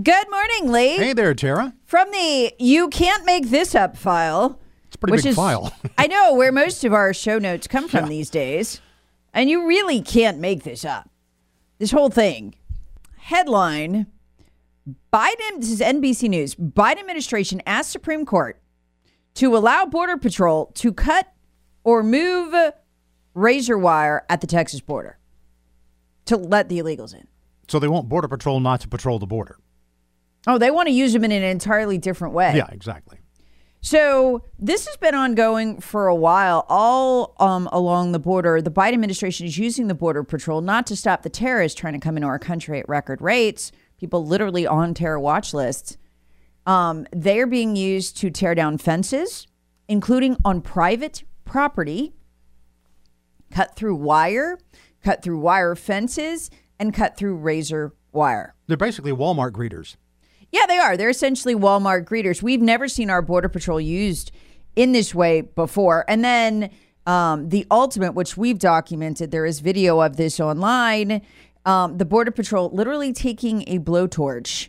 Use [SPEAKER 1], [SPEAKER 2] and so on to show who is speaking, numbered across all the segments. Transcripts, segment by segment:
[SPEAKER 1] Good morning, Lee.
[SPEAKER 2] Hey there, Tara.
[SPEAKER 1] From the You Can't Make This Up file.
[SPEAKER 2] It's a pretty
[SPEAKER 1] which
[SPEAKER 2] big
[SPEAKER 1] is,
[SPEAKER 2] file.
[SPEAKER 1] I know where most of our show notes come from
[SPEAKER 2] Yeah.
[SPEAKER 1] these days. And you really can't make this up. This whole thing. Headline Biden, this is NBC News. Biden administration asked Supreme Court to allow Border Patrol to cut or move razor wire at the Texas border to let the illegals in.
[SPEAKER 2] So they want Border Patrol not to patrol the border.
[SPEAKER 1] Oh, they want to use them in an entirely different way.
[SPEAKER 2] Yeah, exactly.
[SPEAKER 1] So this has been ongoing for a while, all um, along the border. The Biden administration is using the border patrol not to stop the terrorists trying to come into our country at record rates. People literally on terror watch lists. Um, they are being used to tear down fences, including on private property, cut through wire, cut through wire fences, and cut through razor wire.
[SPEAKER 2] They're basically Walmart greeters.
[SPEAKER 1] Yeah, they are. They're essentially Walmart greeters. We've never seen our Border Patrol used in this way before. And then um, the ultimate, which we've documented, there is video of this online. Um, the Border Patrol literally taking a blowtorch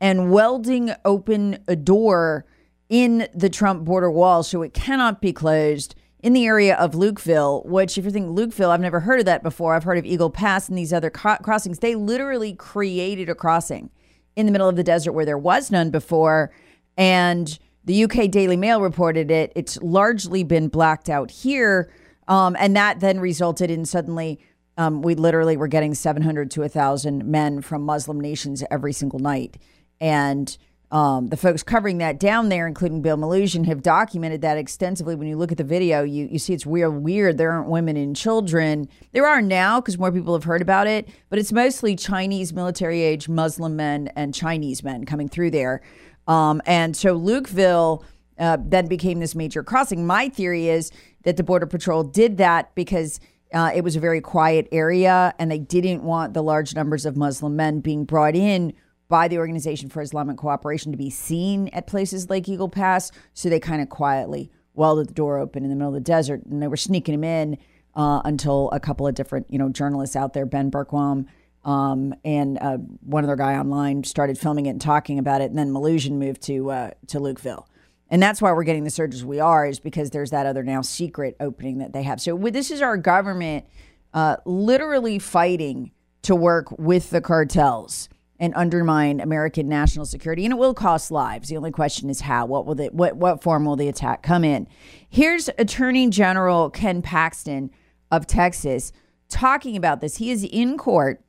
[SPEAKER 1] and welding open a door in the Trump border wall so it cannot be closed in the area of Lukeville, which, if you think Lukeville, I've never heard of that before. I've heard of Eagle Pass and these other co- crossings. They literally created a crossing in the middle of the desert where there was none before. And the UK Daily Mail reported it. It's largely been blacked out here. Um, and that then resulted in suddenly, um, we literally were getting 700 to 1,000 men from Muslim nations every single night. And um, the folks covering that down there, including Bill Melugin, have documented that extensively. When you look at the video, you, you see it's real weird. There aren't women and children. There are now because more people have heard about it, but it's mostly Chinese military age Muslim men and Chinese men coming through there. Um, and so Lukeville uh, then became this major crossing. My theory is that the Border Patrol did that because uh, it was a very quiet area and they didn't want the large numbers of Muslim men being brought in by the Organization for Islamic Cooperation to be seen at places like Eagle Pass. So they kind of quietly welded the door open in the middle of the desert and they were sneaking him in uh, until a couple of different, you know, journalists out there, Ben Bergquam um, and uh, one other guy online started filming it and talking about it. And then Melugin moved to, uh, to Lukeville. And that's why we're getting the surges we are, is because there's that other now secret opening that they have. So this is our government uh, literally fighting to work with the cartels and undermine American national security, and it will cost lives. The only question is how. What will the what what form will the attack come in? Here's Attorney General Ken Paxton of Texas talking about this. He is in court.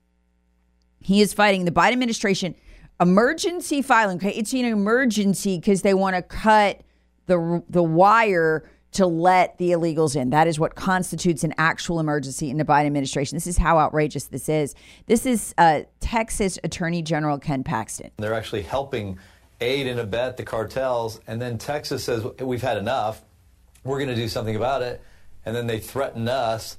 [SPEAKER 1] He is fighting the Biden administration emergency filing. It's an emergency because they want to cut the the wire to let the illegals in. That is what constitutes an actual emergency in the Biden administration. This is how outrageous this is. This is uh, Texas Attorney General Ken Paxton.
[SPEAKER 3] They're actually helping aid and abet the cartels. And then Texas says, We've had enough. We're going to do something about it. And then they threaten us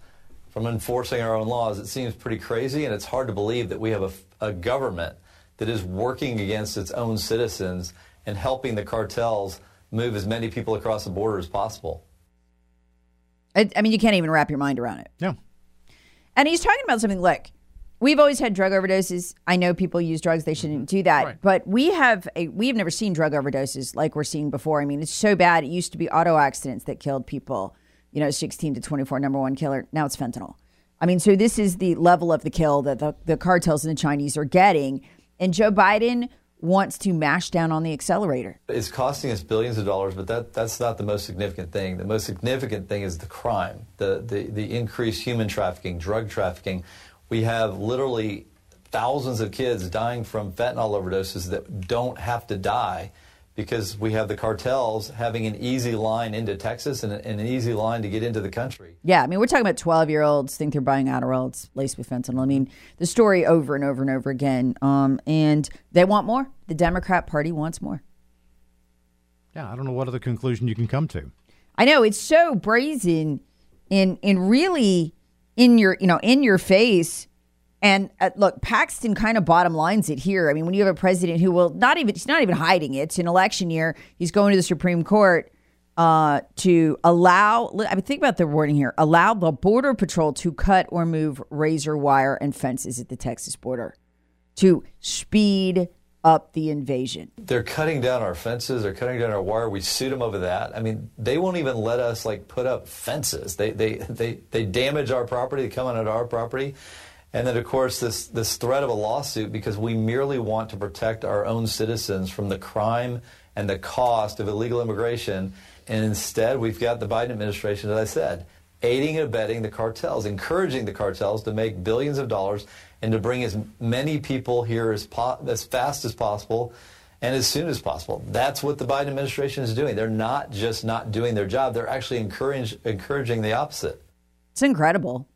[SPEAKER 3] from enforcing our own laws. It seems pretty crazy. And it's hard to believe that we have a, a government that is working against its own citizens and helping the cartels move as many people across the border as possible.
[SPEAKER 1] I, I mean, you can't even wrap your mind around it.
[SPEAKER 2] Yeah.
[SPEAKER 1] And he's talking about something like we've always had drug overdoses. I know people use drugs; they shouldn't mm-hmm. do that.
[SPEAKER 2] Right.
[SPEAKER 1] But we have a we have never seen drug overdoses like we're seeing before. I mean, it's so bad. It used to be auto accidents that killed people. You know, sixteen to twenty four, number one killer. Now it's fentanyl. I mean, so this is the level of the kill that the, the cartels and the Chinese are getting. And Joe Biden wants to mash down on the accelerator.
[SPEAKER 3] It's costing us billions of dollars, but that, that's not the most significant thing. The most significant thing is the crime, the, the, the increased human trafficking, drug trafficking. We have literally thousands of kids dying from fentanyl overdoses that don't have to die because we have the cartels having an easy line into Texas and, and an easy line to get into the country.
[SPEAKER 1] Yeah, I mean, we're talking about 12 year olds think they're buying Adderall. It's laced with fentanyl. I mean, the story over and over and over again. Um, and they want more. The Democrat Party wants more.
[SPEAKER 2] Yeah, I don't know what other conclusion you can come to.
[SPEAKER 1] I know it's so brazen and in really in your you know in your face. And uh, look, Paxton kind of bottom lines it here. I mean, when you have a president who will not even he's not even hiding it. It's an election year. He's going to the Supreme Court uh, to allow. I mean, think about the wording here: allow the border patrol to cut or move razor wire and fences at the Texas border to speed up the invasion.
[SPEAKER 3] They're cutting down our fences. They're cutting down our wire. We sued them over that. I mean, they won't even let us like put up fences. They they they they damage our property. They come onto our property. And then, of course, this, this threat of a lawsuit because we merely want to protect our own citizens from the crime and the cost of illegal immigration. And instead, we've got the Biden administration, as I said, aiding and abetting the cartels, encouraging the cartels to make billions of dollars and to bring as many people here as, po- as fast as possible and as soon as possible. That's what the Biden administration is doing. They're not just not doing their job, they're actually encourage, encouraging the opposite.
[SPEAKER 1] It's incredible.